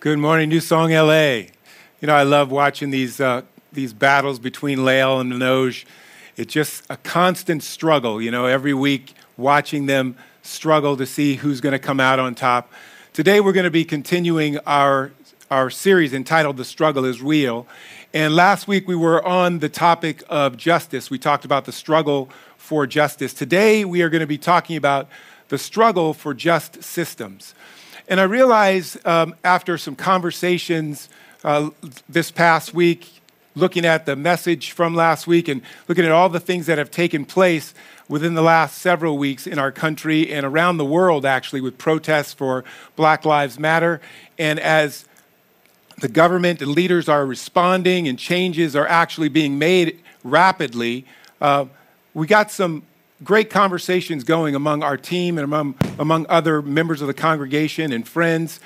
Good morning, Newsong LA. You know, I love watching these, uh, these battles between Lael and Manoj. It's just a constant struggle, you know, every week watching them struggle to see who's going to come out on top. Today, we're going to be continuing our, our series entitled The Struggle is Real. And last week, we were on the topic of justice. We talked about the struggle for justice. Today, we are going to be talking about the struggle for just systems. And I realized um, after some conversations uh, this past week, looking at the message from last week and looking at all the things that have taken place within the last several weeks in our country and around the world, actually, with protests for Black Lives Matter. And as the government and leaders are responding and changes are actually being made rapidly, uh, we got some great conversations going among our team and among, among other members of the congregation and friends.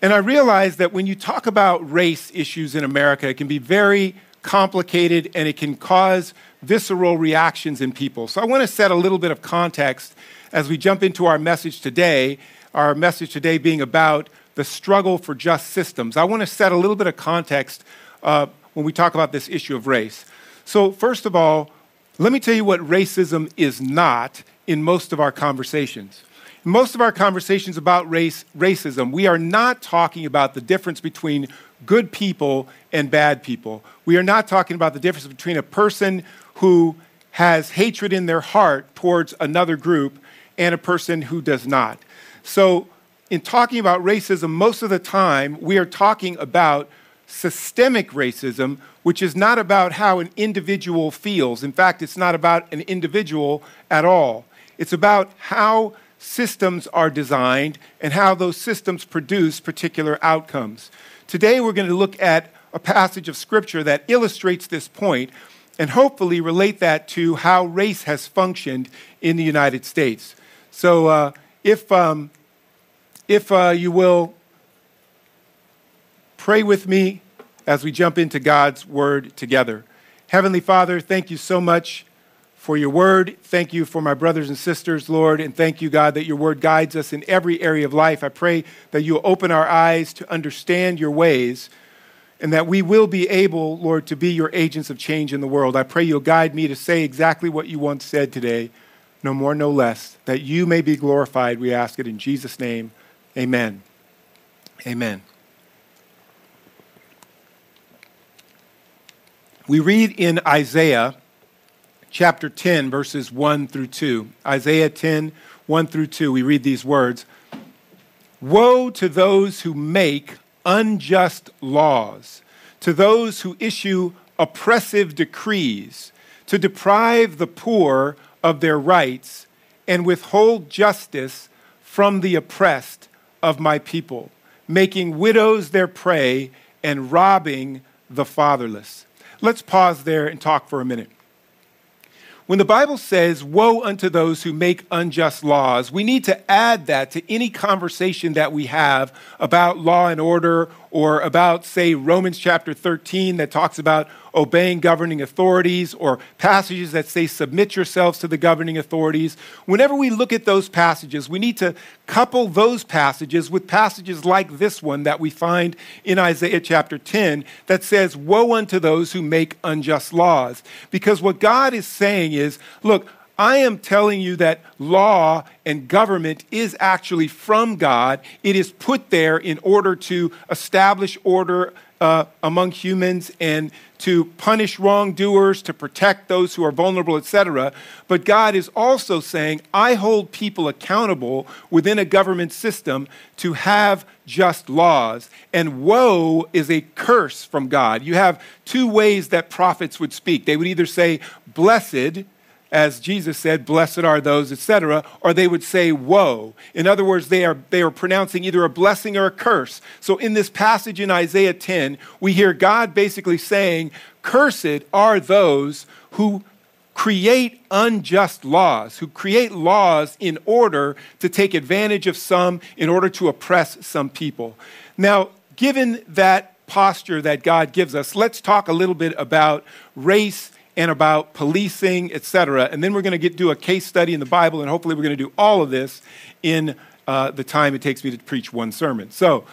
And I realized that when you talk about race issues in America, it can be very complicated and it can cause visceral reactions in people. So I want to set a little bit of context as we jump into our message today, our message today being about the struggle for just systems. I want to set a little bit of context uh, when we talk about this issue of race. So, first of all, let me tell you what racism is not in most of our conversations. In most of our conversations about race, racism, we are not talking about the difference between good people and bad people. We are not talking about the difference between a person who has hatred in their heart towards another group and a person who does not. So, in talking about racism, most of the time we are talking about systemic racism, which is not about how an individual feels. In fact, it's not about an individual at all. It's about how systems are designed and how those systems produce particular outcomes. Today, we're going to look at a passage of scripture that illustrates this point and hopefully relate that to how race has functioned in the United States. So, uh, if, um, if uh, you will pray with me as we jump into God's word together. Heavenly Father, thank you so much for your word. Thank you for my brothers and sisters, Lord, and thank you, God, that your word guides us in every area of life. I pray that you'll open our eyes to understand your ways and that we will be able, Lord, to be your agents of change in the world. I pray you'll guide me to say exactly what you once said today, no more, no less, that you may be glorified. We ask it in Jesus' name. Amen. Amen. We read in Isaiah chapter 10, verses 1 through 2. Isaiah 10, 1 through 2, we read these words Woe to those who make unjust laws, to those who issue oppressive decrees, to deprive the poor of their rights and withhold justice from the oppressed of my people, making widows their prey and robbing the fatherless. Let's pause there and talk for a minute. When the Bible says, Woe unto those who make unjust laws, we need to add that to any conversation that we have about law and order or about, say, Romans chapter 13 that talks about obeying governing authorities, or passages that say, submit yourselves to the governing authorities. Whenever we look at those passages, we need to couple those passages with passages like this one that we find in Isaiah chapter 10 that says, Woe unto those who make unjust laws. Because what God is saying is, look, I am telling you that law and government is actually from God. It is put there in order to establish order uh, among humans and to punish wrongdoers, to protect those who are vulnerable, etc. But God is also saying, I hold people accountable within a government system to have just laws. And woe is a curse from God. You have two ways that prophets would speak. They would either say, Blessed as Jesus said, blessed are those, etc., or they would say woe. In other words, they are, they are pronouncing either a blessing or a curse. So in this passage in Isaiah 10, we hear God basically saying, Cursed are those who create unjust laws, who create laws in order to take advantage of some, in order to oppress some people. Now, given that posture that God gives us, let's talk a little bit about race and about policing, etc. And then we're going to do a case study in the Bible, and hopefully we're going to do all of this in uh, the time it takes me to preach one sermon. So,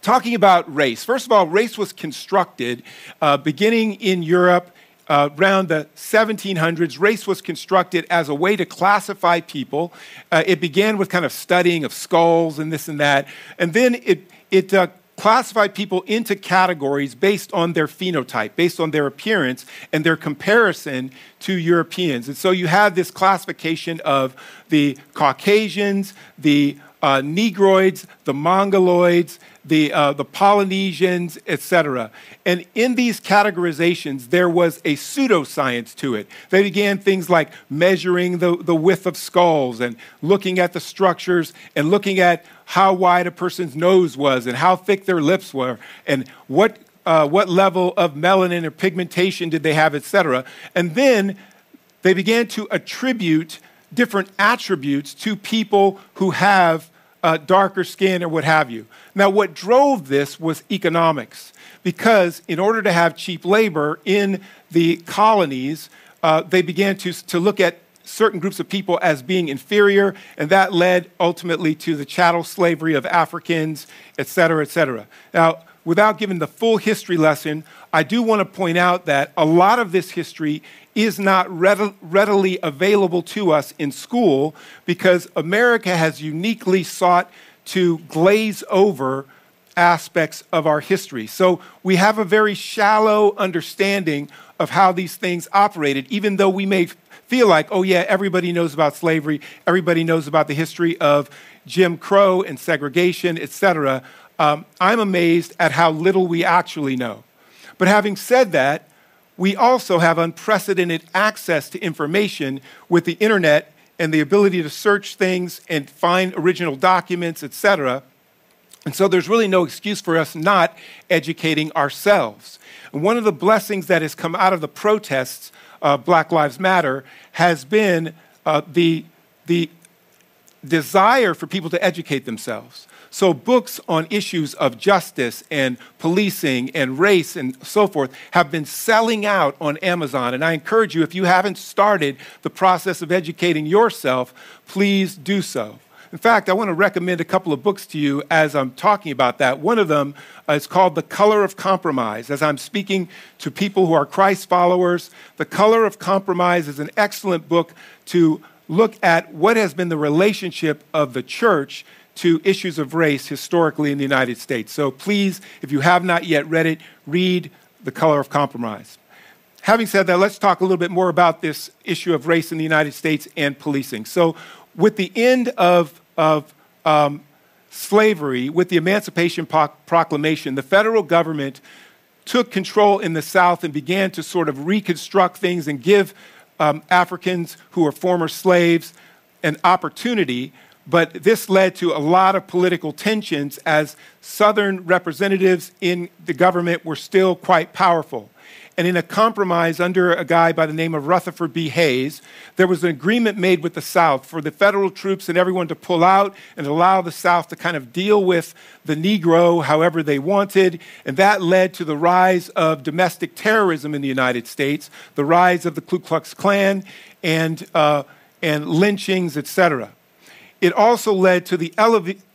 talking about race. First of all, race was constructed uh, beginning in Europe uh, around the 1700s, race was constructed as a way to classify people. Uh, it began with kind of studying of skulls and this and that. And then it, it uh, classified people into categories based on their phenotype, based on their appearance, and their comparison to Europeans. And so you have this classification of the Caucasians, the uh, Negroids, the Mongoloids, the, uh, the Polynesians, etc. And in these categorizations, there was a pseudoscience to it. They began things like measuring the, the width of skulls and looking at the structures and looking at how wide a person's nose was and how thick their lips were and what, uh, what level of melanin or pigmentation did they have, etc. And then they began to attribute different attributes to people who have uh, darker skin or what have you. Now, what drove this was economics, because in order to have cheap labor in the colonies, uh, they began to, to look at certain groups of people as being inferior, and that led ultimately to the chattel slavery of Africans, et cetera, et cetera. Now, without giving the full history lesson, I do want to point out that a lot of this history is not readily available to us in school because America has uniquely sought to glaze over aspects of our history. So we have a very shallow understanding of how these things operated, even though we may feel like, oh, yeah, everybody knows about slavery, everybody knows about the history of Jim Crow and segregation, et cetera um, I'm amazed at how little we actually know. But having said that, we also have unprecedented access to information with the internet and the ability to search things and find original documents, etc. And so there's really no excuse for us not educating ourselves. And one of the blessings that has come out of the protests, uh, Black Lives Matter, has been uh, the, the desire for people to educate themselves. So, books on issues of justice and policing and race and so forth have been selling out on Amazon. And I encourage you, if you haven't started the process of educating yourself, please do so. In fact, I want to recommend a couple of books to you as I'm talking about that. One of them uh, is called The Color of Compromise. As I'm speaking to people who are Christ followers, The Color of Compromise is an excellent book to look at what has been the relationship of the church to issues of race historically in the United States. So please, if you have not yet read it, read The Color of Compromise. Having said that, let's talk a little bit more about this issue of race in the United States and policing. So, with the end of, of um, slavery, with the Emancipation Proclamation, the federal government took control in the South and began to sort of reconstruct things and give um, Africans who were former slaves an opportunity but this led to a lot of political tensions as Southern representatives in the government were still quite powerful. And in a compromise under a guy by the name of Rutherford B. Hayes, there was an agreement made with the South for the federal troops and everyone to pull out and allow the South to kind of deal with the Negro however they wanted. And that led to the rise of domestic terrorism in the United States, the rise of the Ku Klux Klan, and, uh, and lynchings, etc it also led to the,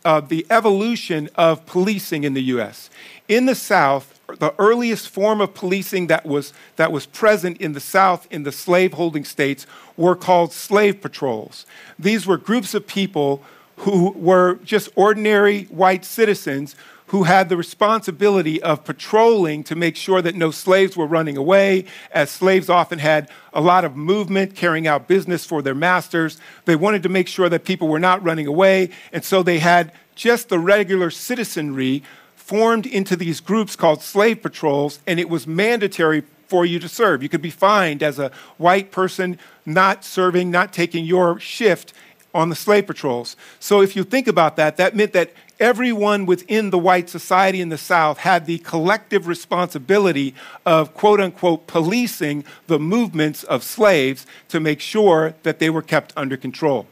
uh, the evolution of policing in the US. In the South, the earliest form of policing that was, that was present in the South in the slaveholding states were called slave patrols. These were groups of people who were just ordinary white citizens who had the responsibility of patrolling to make sure that no slaves were running away, as slaves often had a lot of movement, carrying out business for their masters. They wanted to make sure that people were not running away, and so they had just the regular citizenry formed into these groups called slave patrols, and it was mandatory for you to serve. You could be fined as a white person not serving, not taking your shift on the slave patrols. So if you think about that, that meant that everyone within the white society in the South had the collective responsibility of, quote unquote, policing the movements of slaves to make sure that they were kept under control.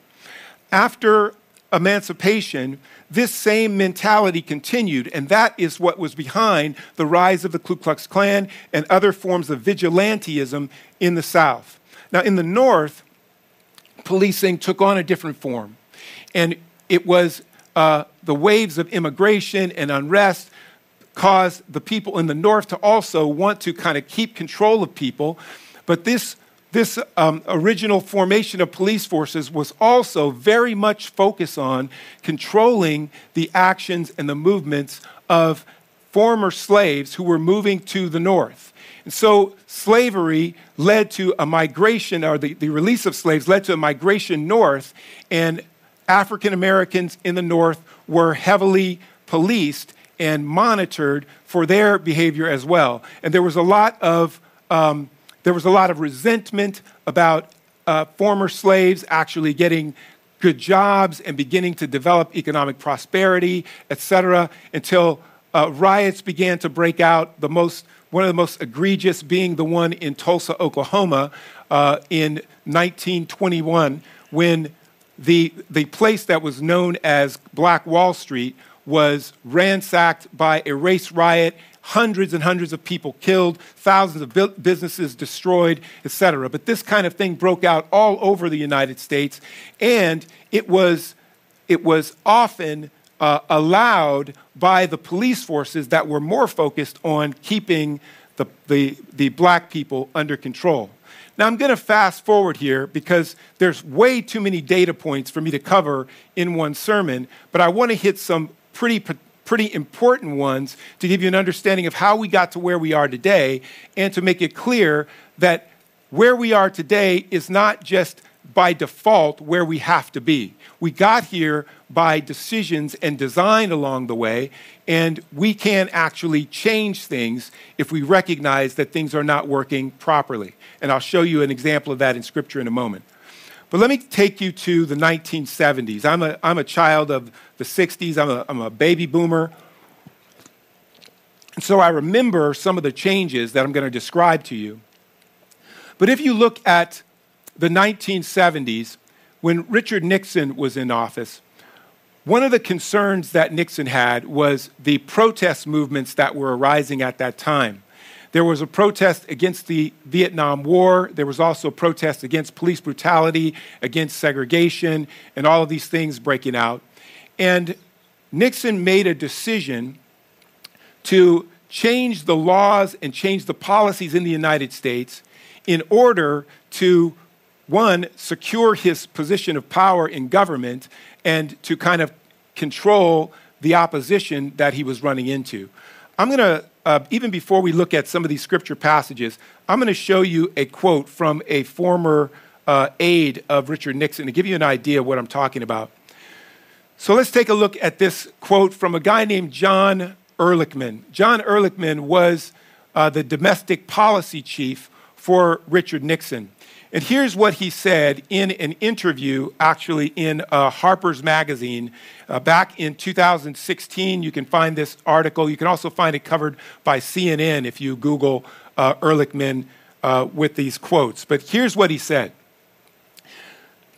After emancipation, this same mentality continued, and that is what was behind the rise of the Ku Klux Klan and other forms of vigilantism in the South. Now, in the North, policing took on a different form, and it was uh, the waves of immigration and unrest caused the people in the north to also want to kind of keep control of people. But this, this um, original formation of police forces was also very much focused on controlling the actions and the movements of former slaves who were moving to the north. And so slavery led to a migration, or the, the release of slaves led to a migration north, and African Americans in the north were heavily policed and monitored for their behavior as well. And there was a lot of, um, there was a lot of resentment about uh, former slaves actually getting good jobs and beginning to develop economic prosperity, et cetera, until uh, riots began to break out. The most, one of the most egregious being the one in Tulsa, Oklahoma, uh, in 1921, when the, the place that was known as Black Wall Street was ransacked by a race riot, hundreds and hundreds of people killed, thousands of businesses destroyed, etc. But this kind of thing broke out all over the United States, and it was, it was often uh, allowed by the police forces that were more focused on keeping the, the, the black people under control. Now, I'm going to fast forward here because there's way too many data points for me to cover in one sermon, but I want to hit some pretty, pretty important ones to give you an understanding of how we got to where we are today and to make it clear that where we are today is not just by default where we have to be. We got here by decisions and design along the way, and we can actually change things if we recognize that things are not working properly. And I'll show you an example of that in Scripture in a moment. But let me take you to the 1970s. I'm a, I'm a child of the 60s, I'm a, I'm a baby boomer. And so I remember some of the changes that I'm going to describe to you. But if you look at the 1970s, when Richard Nixon was in office, one of the concerns that Nixon had was the protest movements that were arising at that time. There was a protest against the Vietnam War. There was also a protest against police brutality, against segregation, and all of these things breaking out. And Nixon made a decision to change the laws and change the policies in the United States in order to one, secure his position of power in government and to kind of control the opposition that he was running into. I'm going to, uh, even before we look at some of these scripture passages, I'm going to show you a quote from a former uh, aide of Richard Nixon to give you an idea of what I'm talking about. So let's take a look at this quote from a guy named John Ehrlichman. John Ehrlichman was uh, the domestic policy chief for Richard Nixon. And here's what he said in an interview, actually in uh, Harper's Magazine uh, back in 2016. You can find this article. You can also find it covered by CNN if you Google uh, Ehrlichman uh, with these quotes. But here's what he said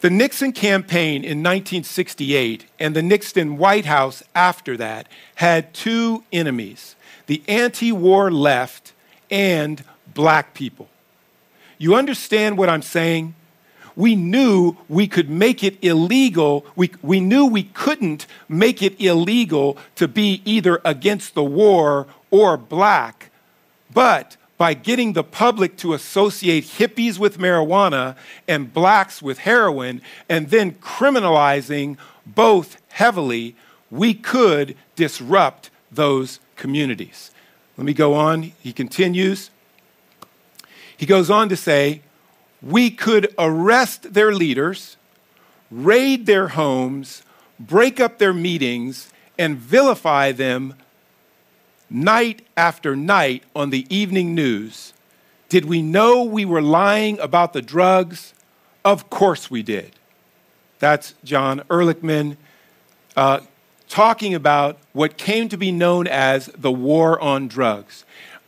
The Nixon campaign in 1968 and the Nixon White House after that had two enemies the anti war left and black people. You understand what I'm saying? We knew we could make it illegal. We, we knew we couldn't make it illegal to be either against the war or black. But by getting the public to associate hippies with marijuana and blacks with heroin, and then criminalizing both heavily, we could disrupt those communities. Let me go on. He continues. He goes on to say, we could arrest their leaders, raid their homes, break up their meetings, and vilify them night after night on the evening news. Did we know we were lying about the drugs? Of course we did. That's John Ehrlichman uh, talking about what came to be known as the war on drugs.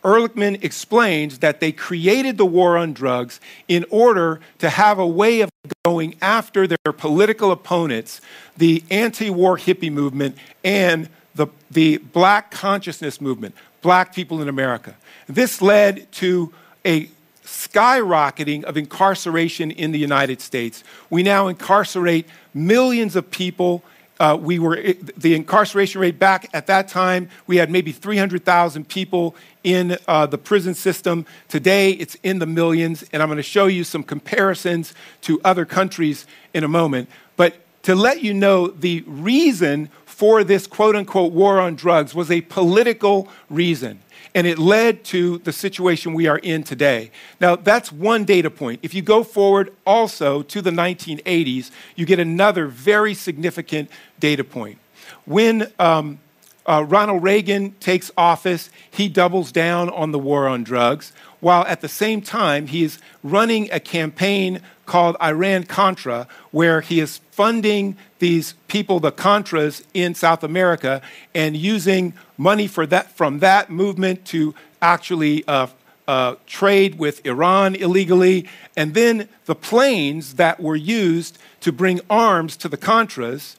Ehrlichman explains that they created the war on drugs in order to have a way of going after their political opponents, the anti war hippie movement and the, the black consciousness movement, black people in America. This led to a skyrocketing of incarceration in the United States. We now incarcerate millions of people uh, we were the incarceration rate back at that time. We had maybe 300,000 people in uh, the prison system. Today, it's in the millions, and I'm going to show you some comparisons to other countries in a moment. But to let you know, the reason for this quote unquote war on drugs was a political reason and it led to the situation we are in today. Now, that's one data point. If you go forward also to the 1980s, you get another very significant data point. When um, uh, Ronald Reagan takes office, he doubles down on the war on drugs, while at the same time, he is running a campaign called Iran Contra, where he is funding these people, the Contras in South America, and using money that, from that movement to actually uh, uh, trade with Iran illegally. And then the planes that were used to bring arms to the Contras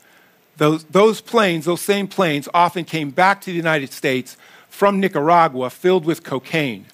those, those planes, those same planes, often came back to the United States from Nicaragua filled with cocaine.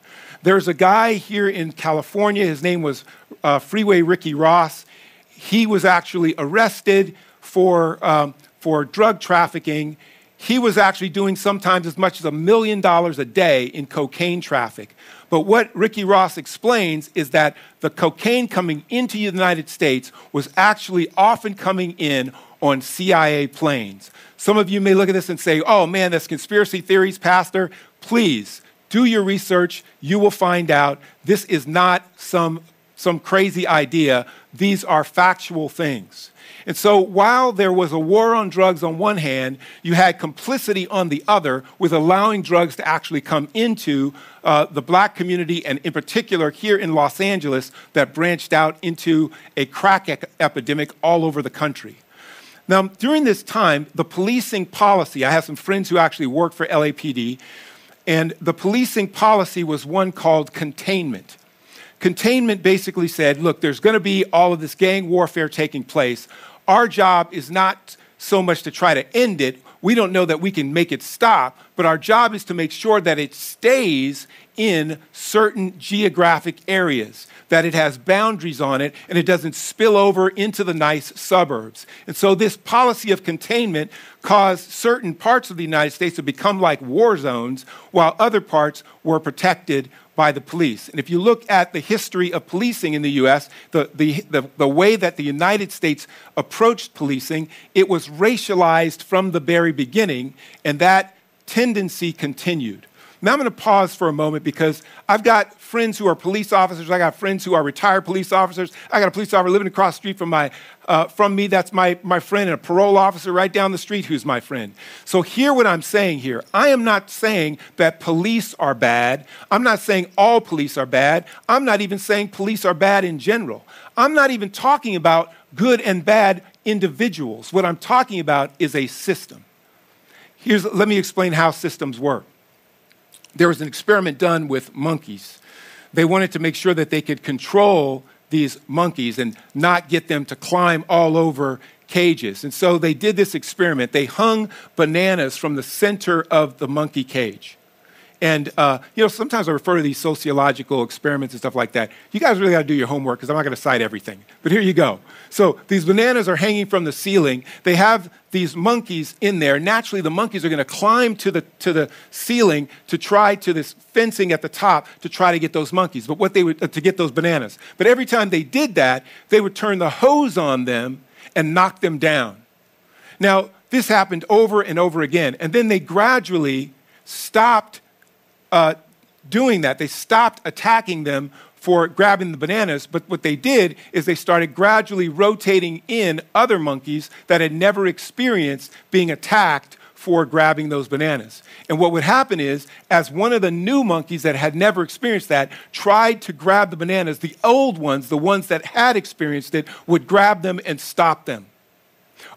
There's a guy here in California, his name was uh, Freeway Ricky Ross. He was actually arrested for, um, for drug trafficking. He was actually doing sometimes as much as a million dollars a day in cocaine traffic. But what Ricky Ross explains is that the cocaine coming into the United States was actually often coming in on CIA planes. Some of you may look at this and say, oh man, that's conspiracy theories, Pastor. Please do your research. You will find out this is not some, some crazy idea. These are factual things. And so, while there was a war on drugs on one hand, you had complicity on the other with allowing drugs to actually come into uh, the black community, and in particular here in Los Angeles, that branched out into a crack e- epidemic all over the country. Now, during this time, the policing policy, I have some friends who actually work for LAPD, and the policing policy was one called containment. Containment basically said look, there's going to be all of this gang warfare taking place. Our job is not so much to try to end it. We don't know that we can make it stop, but our job is to make sure that it stays in certain geographic areas that it has boundaries on it and it doesn't spill over into the nice suburbs. And so, this policy of containment caused certain parts of the United States to become like war zones, while other parts were protected by the police. And if you look at the history of policing in the US, the, the, the, the, way that the United States approached policing, it was racialized from the very beginning, and that tendency continued. Now I'm going to pause for a moment because I've got friends who are police officers. I got friends who are retired police officers. I got a police officer living across the street from, my, uh, from me. That's my, my friend, and a parole officer right down the street who's my friend. So hear what I'm saying here. I am not saying that police are bad. I'm not saying all police are bad. I'm not even saying police are bad in general. I'm not even talking about good and bad individuals. What I'm talking about is a system. Here's, let me explain how systems work there was an experiment done with monkeys. They wanted to make sure that they could control these monkeys and not get them to climb all over cages. And so they did this experiment. They hung bananas from the center of the monkey cage. And, uh, you know, sometimes I refer to these sociological experiments and stuff like that. You guys really got to do your homework because I'm not going to cite everything. But here you go. So these bananas are hanging from the ceiling. They have these monkeys in there. Naturally, the monkeys are going to climb to the, to the ceiling to try to this fencing at the top to try to get those monkeys, but what they would, uh, to get those bananas. But every time they did that, they would turn the hose on them and knock them down. Now, this happened over and over again. And then they gradually stopped uh, doing that. They stopped attacking them for grabbing the bananas, but what they did is they started gradually rotating in other monkeys that had never experienced being attacked for grabbing those bananas. And what would happen is, as one of the new monkeys that had never experienced that tried to grab the bananas, the old ones, the ones that had experienced it, would grab them and stop them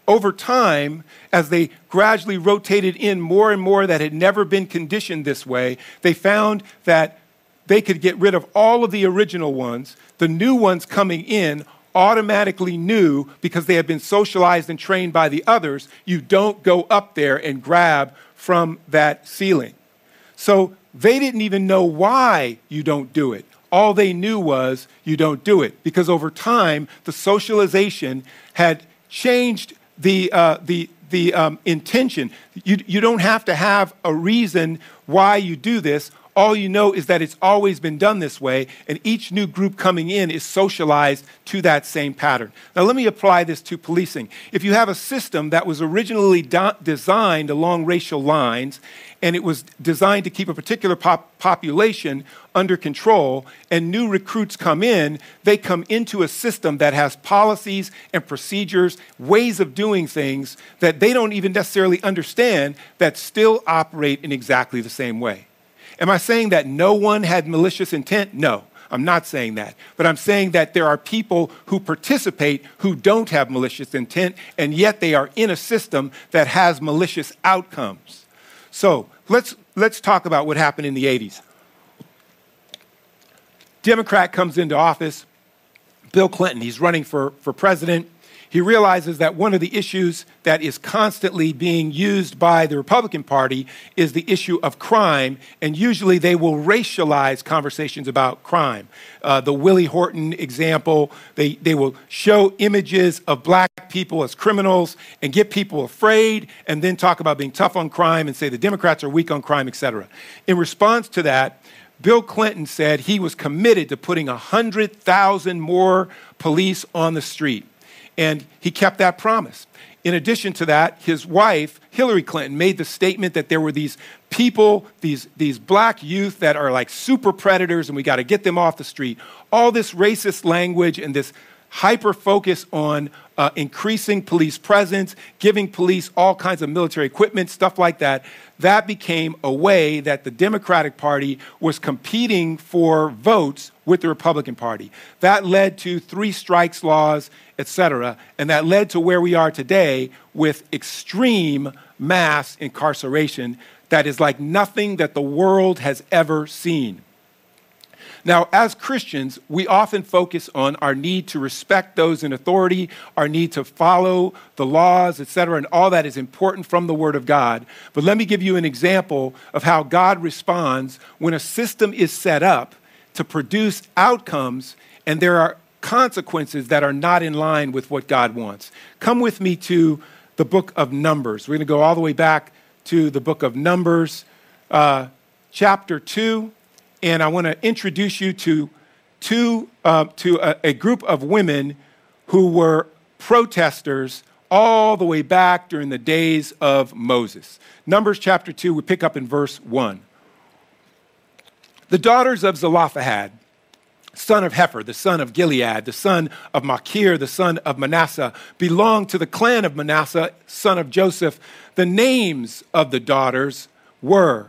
over time, as they gradually rotated in more and more that had never been conditioned this way, they found that they could get rid of all of the original ones. The new ones coming in automatically knew because they had been socialized and trained by the others, you don't go up there and grab from that ceiling. So they didn't even know why you don't do it. All they knew was you don't do it because over time, the socialization had changed the, uh, the, the um, intention. You, you don't have to have a reason why you do this. All you know is that it's always been done this way, and each new group coming in is socialized to that same pattern. Now, let me apply this to policing. If you have a system that was originally do- designed along racial lines, and it was designed to keep a particular pop- population under control, and new recruits come in, they come into a system that has policies and procedures, ways of doing things that they don't even necessarily understand that still operate in exactly the same way. Am I saying that no one had malicious intent? No. I'm not saying that. But I'm saying that there are people who participate who don't have malicious intent, and yet they are in a system that has malicious outcomes. So let's, let's talk about what happened in the 80s. Democrat comes into office, Bill Clinton, he's running for, for president he realizes that one of the issues that is constantly being used by the Republican Party is the issue of crime, and usually they will racialize conversations about crime. Uh, the Willie Horton example, they, they will show images of black people as criminals and get people afraid, and then talk about being tough on crime and say the Democrats are weak on crime, et cetera. In response to that, Bill Clinton said he was committed to putting 100,000 more police on the street. And he kept that promise. In addition to that, his wife, Hillary Clinton, made the statement that there were these people, these, these black youth that are like super predators and we got to get them off the street. All this racist language and this hyper focus on uh, increasing police presence, giving police all kinds of military equipment, stuff like that. That became a way that the Democratic Party was competing for votes with the Republican Party. That led to three strikes laws, et cetera, and that led to where we are today with extreme mass incarceration that is like nothing that the world has ever seen. Now, as Christians, we often focus on our need to respect those in authority, our need to follow the laws, etc., and all that is important from the Word of God. But let me give you an example of how God responds when a system is set up to produce outcomes and there are consequences that are not in line with what God wants. Come with me to the book of Numbers. We're going to go all the way back to the book of Numbers, uh, chapter 2 and I want to introduce you to, two, uh, to a, a group of women who were protesters all the way back during the days of Moses. Numbers chapter 2, we pick up in verse 1. The daughters of Zelophehad, son of Hepher, the son of Gilead, the son of Machir, the son of Manasseh, belonged to the clan of Manasseh, son of Joseph. The names of the daughters were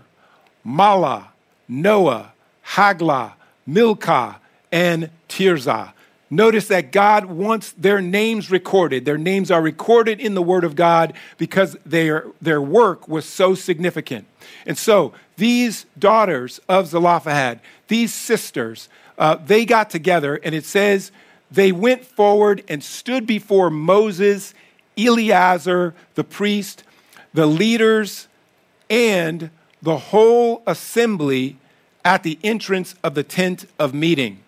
Mahlah, Noah, Haglah, Milcah, and Tirzah. Notice that God wants their names recorded. Their names are recorded in the Word of God because their, their work was so significant. And so these daughters of Zelophehad, these sisters, uh, they got together, and it says they went forward and stood before Moses, Eleazar, the priest, the leaders, and the whole assembly at the entrance of the tent of meeting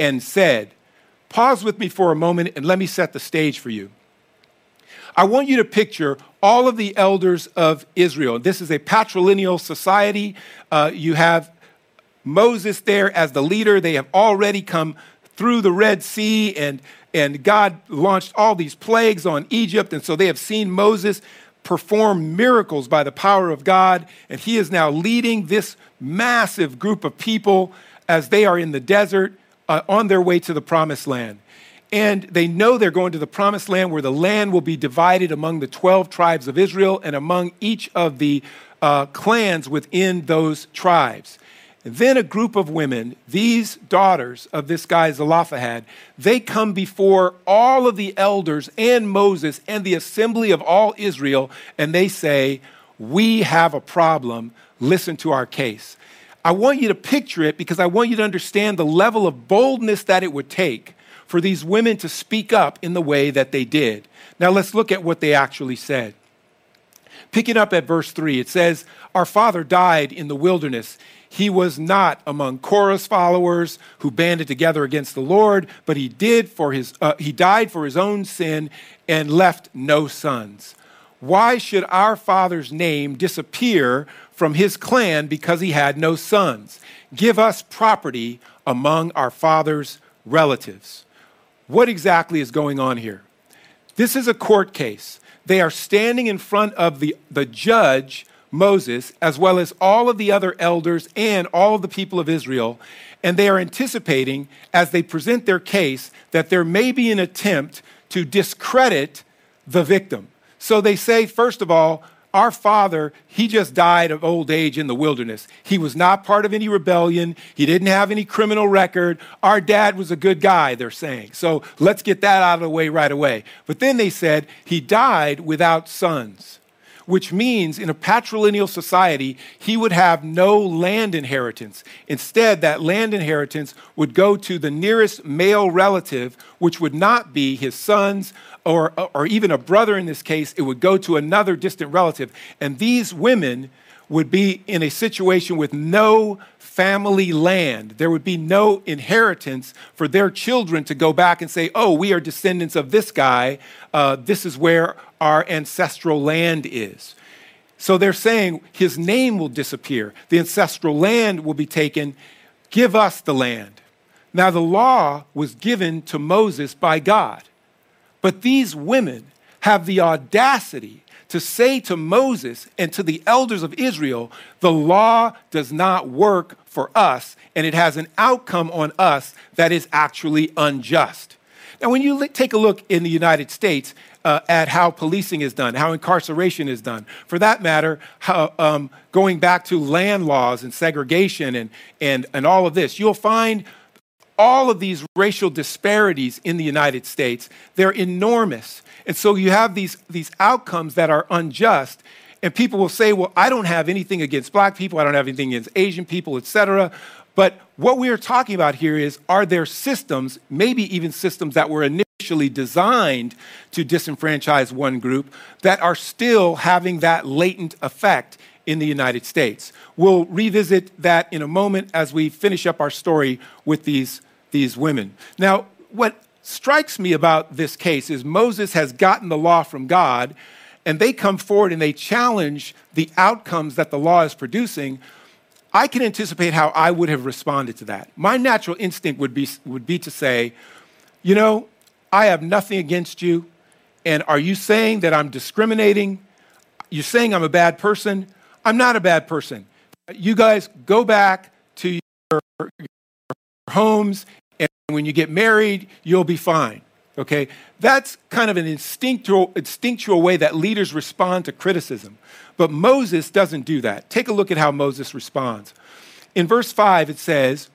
and said, Pause with me for a moment and let me set the stage for you. I want you to picture all of the elders of Israel. This is a patrilineal society. Uh, you have Moses there as the leader. They have already come through the Red Sea, and, and God launched all these plagues on Egypt. And so they have seen Moses perform miracles by the power of God. And he is now leading this massive group of people as they are in the desert uh, on their way to the promised land. And they know they're going to the promised land where the land will be divided among the 12 tribes of Israel and among each of the uh, clans within those tribes. And then a group of women, these daughters of this guy Zelophehad, they come before all of the elders and Moses and the assembly of all Israel, and they say, We have a problem listen to our case. I want you to picture it because I want you to understand the level of boldness that it would take for these women to speak up in the way that they did. Now let's look at what they actually said. Picking up at verse 3, it says, Our father died in the wilderness. He was not among Korah's followers who banded together against the Lord, but he did for his uh, he died for his own sin and left no sons. Why should our father's name disappear from his clan because he had no sons? Give us property among our father's relatives. What exactly is going on here? This is a court case. They are standing in front of the, the judge, Moses, as well as all of the other elders and all of the people of Israel, and they are anticipating, as they present their case, that there may be an attempt to discredit the victim. So they say, first of all, our father, he just died of old age in the wilderness. He was not part of any rebellion. He didn't have any criminal record. Our dad was a good guy, they're saying. So let's get that out of the way right away. But then they said he died without sons which means in a patrilineal society, he would have no land inheritance. Instead, that land inheritance would go to the nearest male relative, which would not be his sons or, or even a brother in this case. It would go to another distant relative. And these women would be in a situation with no family land. There would be no inheritance for their children to go back and say, oh, we are descendants of this guy. Uh, this is where our ancestral land is. So they're saying his name will disappear, the ancestral land will be taken. Give us the land. Now, the law was given to Moses by God, but these women have the audacity to say to Moses and to the elders of Israel, the law does not work for us, and it has an outcome on us that is actually unjust. Now, when you take a look in the United States uh, at how policing is done, how incarceration is done, for that matter, how, um, going back to land laws and segregation and, and, and all of this, you'll find all of these racial disparities in the United States. They're enormous. And so you have these, these outcomes that are unjust. And people will say, well, I don't have anything against black people, I don't have anything against Asian people, et cetera. But what we are talking about here is are there systems, maybe even systems that were initially designed to disenfranchise one group, that are still having that latent effect in the United States? We'll revisit that in a moment as we finish up our story with these, these women. Now, what strikes me about this case is Moses has gotten the law from God, and they come forward and they challenge the outcomes that the law is producing. I can anticipate how I would have responded to that. My natural instinct would be, would be to say, you know, I have nothing against you, and are you saying that I'm discriminating? You're saying I'm a bad person? I'm not a bad person. You guys go back to your, your homes and when you get married, you'll be fine. Okay? That's kind of an instinctual, instinctual way that leaders respond to criticism. But Moses doesn't do that. Take a look at how Moses responds. In verse 5, it says,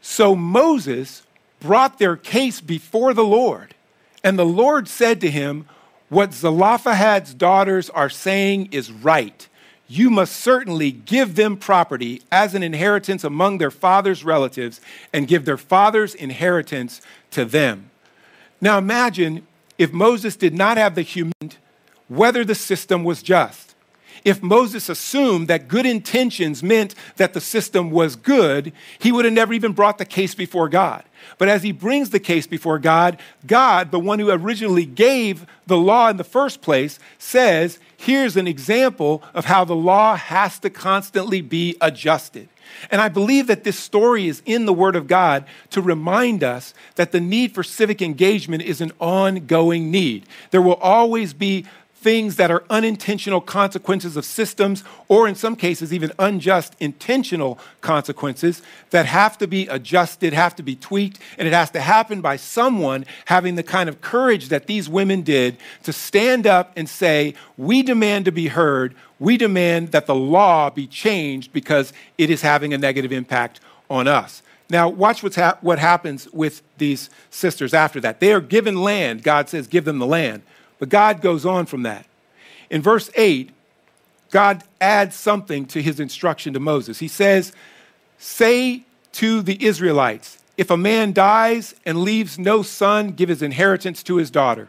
So Moses brought their case before the Lord, and the Lord said to him, What Zelophehad's daughters are saying is right you must certainly give them property as an inheritance among their father's relatives and give their father's inheritance to them. Now imagine if Moses did not have the human whether the system was just. If Moses assumed that good intentions meant that the system was good, he would have never even brought the case before God. But as he brings the case before God, God, the one who originally gave the law in the first place, says, here's an example of how the law has to constantly be adjusted. And I believe that this story is in the Word of God to remind us that the need for civic engagement is an ongoing need. There will always be things that are unintentional consequences of systems, or in some cases, even unjust intentional consequences that have to be adjusted, have to be tweaked, and it has to happen by someone having the kind of courage that these women did to stand up and say, We demand to be heard, we demand that the law be changed because it is having a negative impact on us. Now, watch what's hap- what happens with these sisters after that. They are given land. God says, Give them the land. But God goes on from that. In verse 8, God adds something to his instruction to Moses. He says, Say to the Israelites, if a man dies and leaves no son, give his inheritance to his daughter.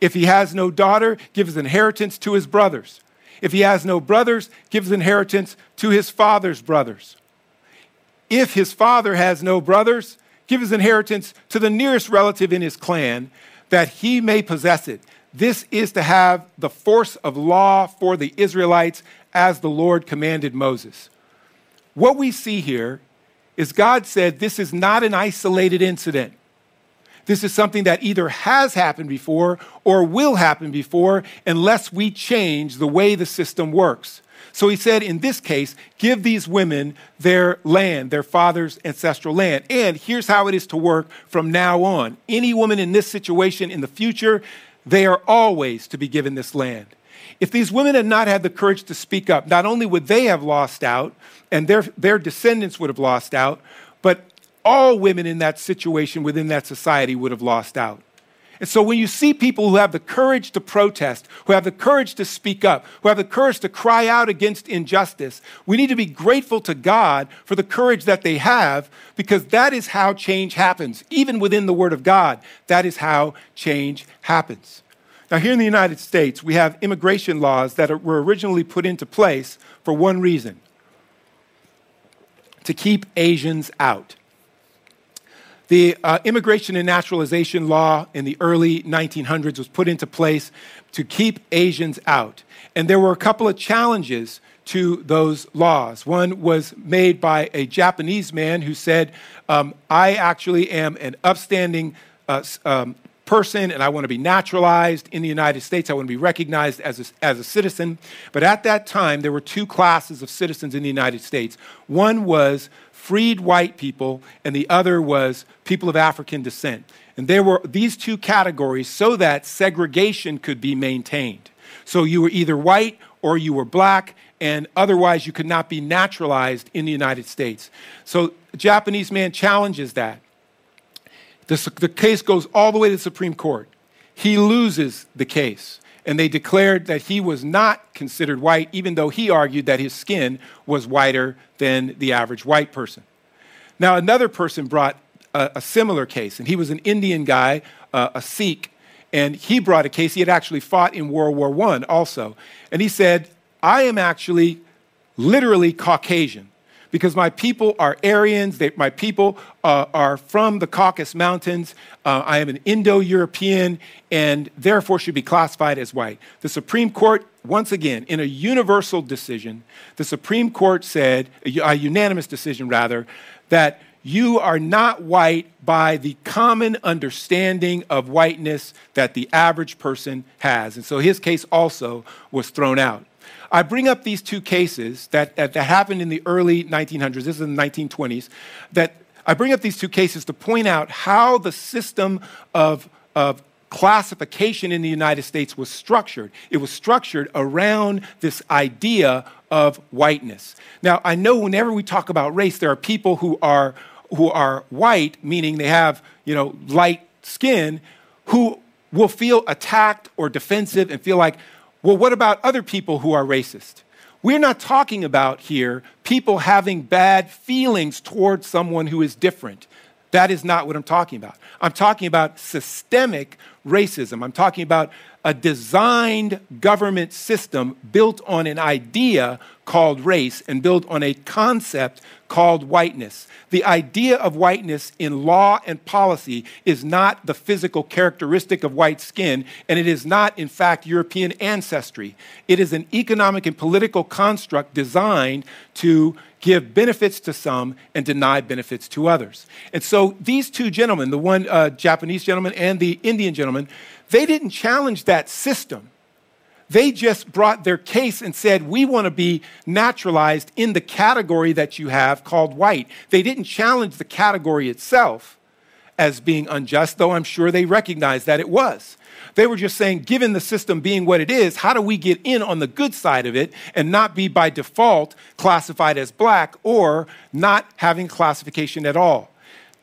If he has no daughter, give his inheritance to his brothers. If he has no brothers, give his inheritance to his father's brothers. If his father has no brothers, give his inheritance to the nearest relative in his clan, that he may possess it. This is to have the force of law for the Israelites as the Lord commanded Moses. What we see here is God said this is not an isolated incident. This is something that either has happened before or will happen before unless we change the way the system works. So he said, in this case, give these women their land, their father's ancestral land. And here's how it is to work from now on. Any woman in this situation in the future, they are always to be given this land. If these women had not had the courage to speak up, not only would they have lost out, and their, their descendants would have lost out, but all women in that situation within that society would have lost out. And so when you see people who have the courage to protest, who have the courage to speak up, who have the courage to cry out against injustice, we need to be grateful to God for the courage that they have because that is how change happens. Even within the Word of God, that is how change happens. Now, here in the United States, we have immigration laws that were originally put into place for one reason to keep Asians out. The uh, immigration and naturalization law in the early 1900s was put into place to keep Asians out. And there were a couple of challenges to those laws. One was made by a Japanese man who said, um, I actually am an upstanding uh, um, person and I want to be naturalized in the United States. I want to be recognized as a, as a citizen. But at that time, there were two classes of citizens in the United States. One was freed white people, and the other was people of African descent. And there were these two categories so that segregation could be maintained. So you were either white or you were black, and otherwise you could not be naturalized in the United States. So a Japanese man challenges that. The, the case goes all the way to the Supreme Court. He loses the case and they declared that he was not considered white, even though he argued that his skin was whiter than the average white person. Now, another person brought a, a similar case, and he was an Indian guy, uh, a Sikh, and he brought a case. He had actually fought in World War I also. And he said, I am actually literally Caucasian because my people are Aryans, they, my people uh, are from the Caucasus Mountains. Uh, I am an Indo European and therefore should be classified as white. The Supreme Court, once again, in a universal decision, the Supreme Court said, a, a unanimous decision rather, that you are not white by the common understanding of whiteness that the average person has. And so his case also was thrown out. I bring up these two cases that, that, that happened in the early 1900s, this is in the 1920s, that I bring up these two cases to point out how the system of, of classification in the United States was structured. It was structured around this idea of whiteness. Now, I know whenever we talk about race, there are people who are, who are white, meaning they have you know, light skin, who will feel attacked or defensive and feel like, well, what about other people who are racist? We're not talking about here people having bad feelings towards someone who is different. That is not what I'm talking about. I'm talking about systemic racism. I'm talking about a designed government system built on an idea called race and built on a concept called whiteness. The idea of whiteness in law and policy is not the physical characteristic of white skin, and it is not, in fact, European ancestry. It is an economic and political construct designed to give benefits to some and deny benefits to others. And so these two gentlemen, the one uh, Japanese gentleman and the Indian gentleman, they didn't challenge that system. They just brought their case and said, We want to be naturalized in the category that you have called white. They didn't challenge the category itself as being unjust, though I'm sure they recognized that it was. They were just saying, given the system being what it is, how do we get in on the good side of it and not be by default classified as black or not having classification at all?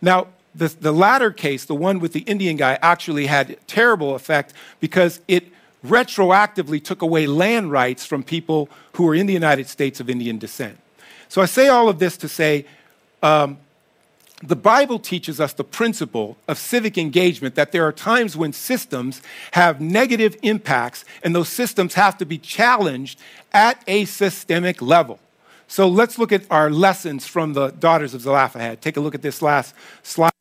Now, the, the latter case, the one with the Indian guy, actually had terrible effect because it retroactively took away land rights from people who were in the United States of Indian descent. So I say all of this to say um, the Bible teaches us the principle of civic engagement that there are times when systems have negative impacts and those systems have to be challenged at a systemic level. So let's look at our lessons from the daughters of Zelophehad. Take a look at this last slide.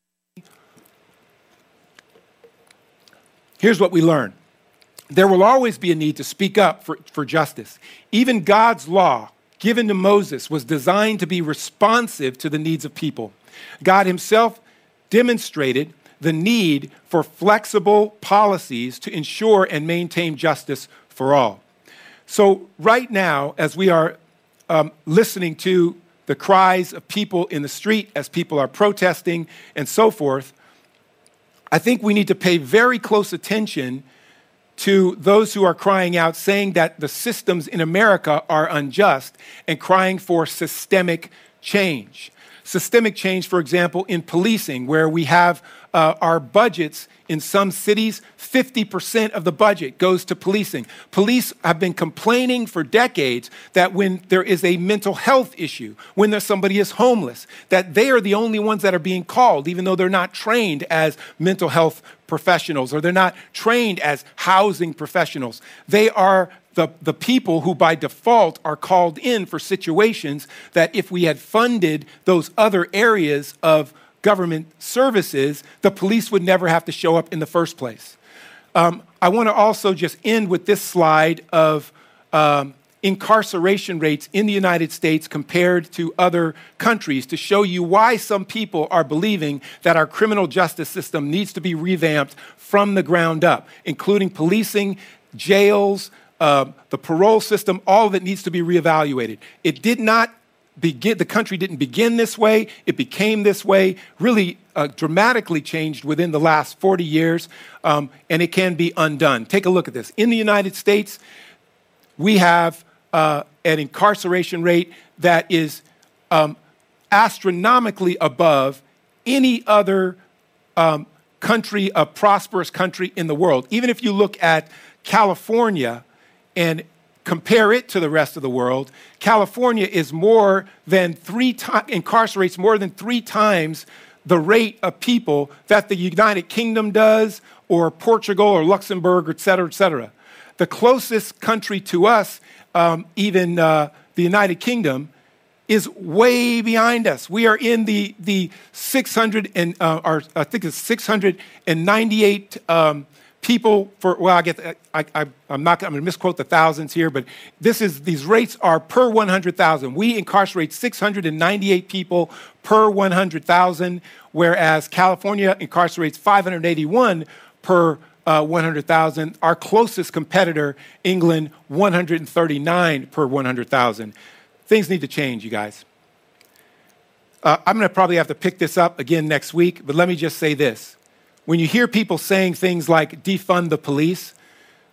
Here's what we learn there will always be a need to speak up for, for justice. Even God's law, given to Moses, was designed to be responsive to the needs of people. God Himself demonstrated the need for flexible policies to ensure and maintain justice for all. So, right now, as we are um, listening to the cries of people in the street, as people are protesting and so forth, I think we need to pay very close attention to those who are crying out, saying that the systems in America are unjust and crying for systemic change. Systemic change, for example, in policing, where we have uh, our budgets in some cities, 50% of the budget goes to policing. Police have been complaining for decades that when there is a mental health issue, when there's somebody is homeless, that they are the only ones that are being called, even though they're not trained as mental health professionals or they're not trained as housing professionals. They are the, the people who by default are called in for situations that if we had funded those other areas of government services, the police would never have to show up in the first place. Um, I want to also just end with this slide of um, incarceration rates in the United States compared to other countries to show you why some people are believing that our criminal justice system needs to be revamped from the ground up, including policing, jails, uh, the parole system, all of it needs to be reevaluated. It did not begin, the country didn't begin this way, it became this way, really uh, dramatically changed within the last 40 years, um, and it can be undone. Take a look at this. In the United States, we have uh, an incarceration rate that is um, astronomically above any other um, country, a prosperous country in the world. Even if you look at California and compare it to the rest of the world, California is more than three times, incarcerates more than three times the rate of people that the United Kingdom does, or Portugal, or Luxembourg, et cetera, et cetera. The closest country to us, um, even uh, the United Kingdom, is way behind us. We are in the, the 600 and, uh, I think it's 698 um, people for well i get I, I, i'm not i'm going to misquote the thousands here but this is these rates are per 100000 we incarcerate 698 people per 100000 whereas california incarcerates 581 per uh, 100000 our closest competitor england 139 per 100000 things need to change you guys. Uh, i'm going to probably have to pick this up again next week but let me just say this when you hear people saying things like defund the police,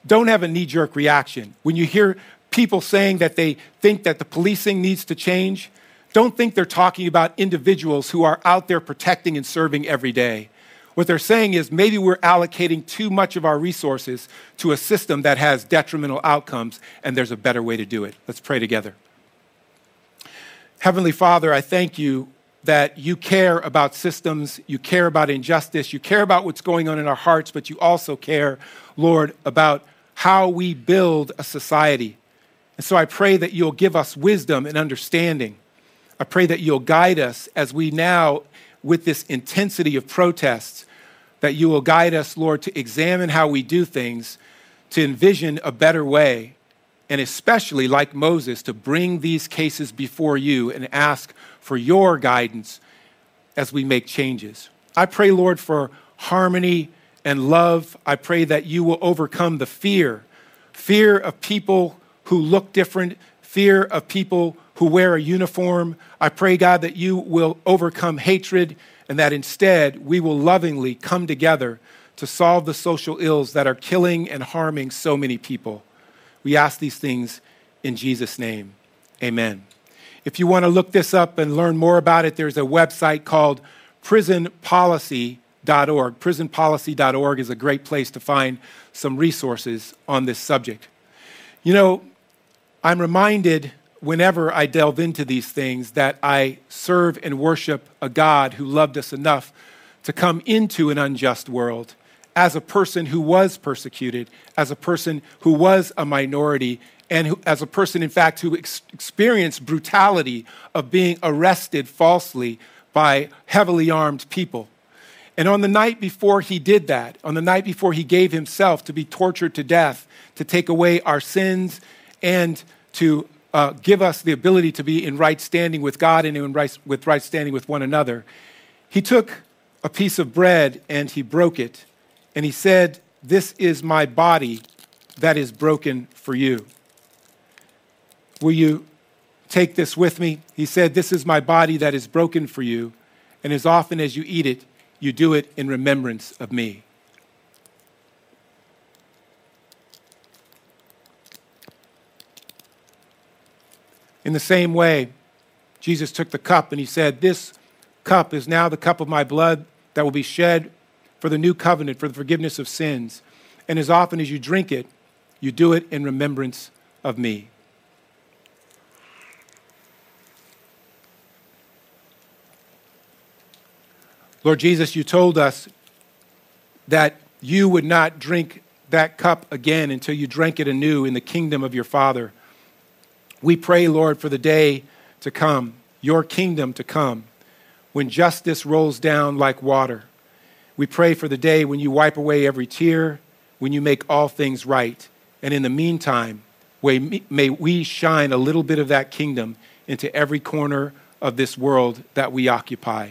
don't have a knee jerk reaction. When you hear people saying that they think that the policing needs to change, don't think they're talking about individuals who are out there protecting and serving every day. What they're saying is maybe we're allocating too much of our resources to a system that has detrimental outcomes, and there's a better way to do it. Let's pray together. Heavenly Father, I thank you that you care about systems, you care about injustice, you care about what's going on in our hearts, but you also care, Lord, about how we build a society. And so I pray that you'll give us wisdom and understanding. I pray that you'll guide us as we now, with this intensity of protests, that you will guide us, Lord, to examine how we do things, to envision a better way, and especially, like Moses, to bring these cases before you and ask for your guidance as we make changes. I pray, Lord, for harmony and love. I pray that you will overcome the fear fear of people who look different, fear of people who wear a uniform. I pray, God, that you will overcome hatred and that instead we will lovingly come together to solve the social ills that are killing and harming so many people. We ask these things in Jesus' name. Amen. If you want to look this up and learn more about it, there's a website called prisonpolicy.org. Prisonpolicy.org is a great place to find some resources on this subject. You know, I'm reminded whenever I delve into these things that I serve and worship a God who loved us enough to come into an unjust world as a person who was persecuted, as a person who was a minority, and who, as a person, in fact, who ex- experienced brutality of being arrested falsely by heavily armed people. And on the night before he did that, on the night before he gave himself to be tortured to death, to take away our sins and to uh, give us the ability to be in right standing with God and in right, with right standing with one another, he took a piece of bread and he broke it. And he said, This is my body that is broken for you. Will you take this with me? He said, This is my body that is broken for you. And as often as you eat it, you do it in remembrance of me. In the same way, Jesus took the cup and he said, This cup is now the cup of my blood that will be shed for the new covenant, for the forgiveness of sins. And as often as you drink it, you do it in remembrance of me. Lord Jesus, you told us that you would not drink that cup again until you drank it anew in the kingdom of your Father. We pray, Lord, for the day to come, your kingdom to come, when justice rolls down like water. We pray for the day when you wipe away every tear, when you make all things right. And in the meantime, may we shine a little bit of that kingdom into every corner of this world that we occupy.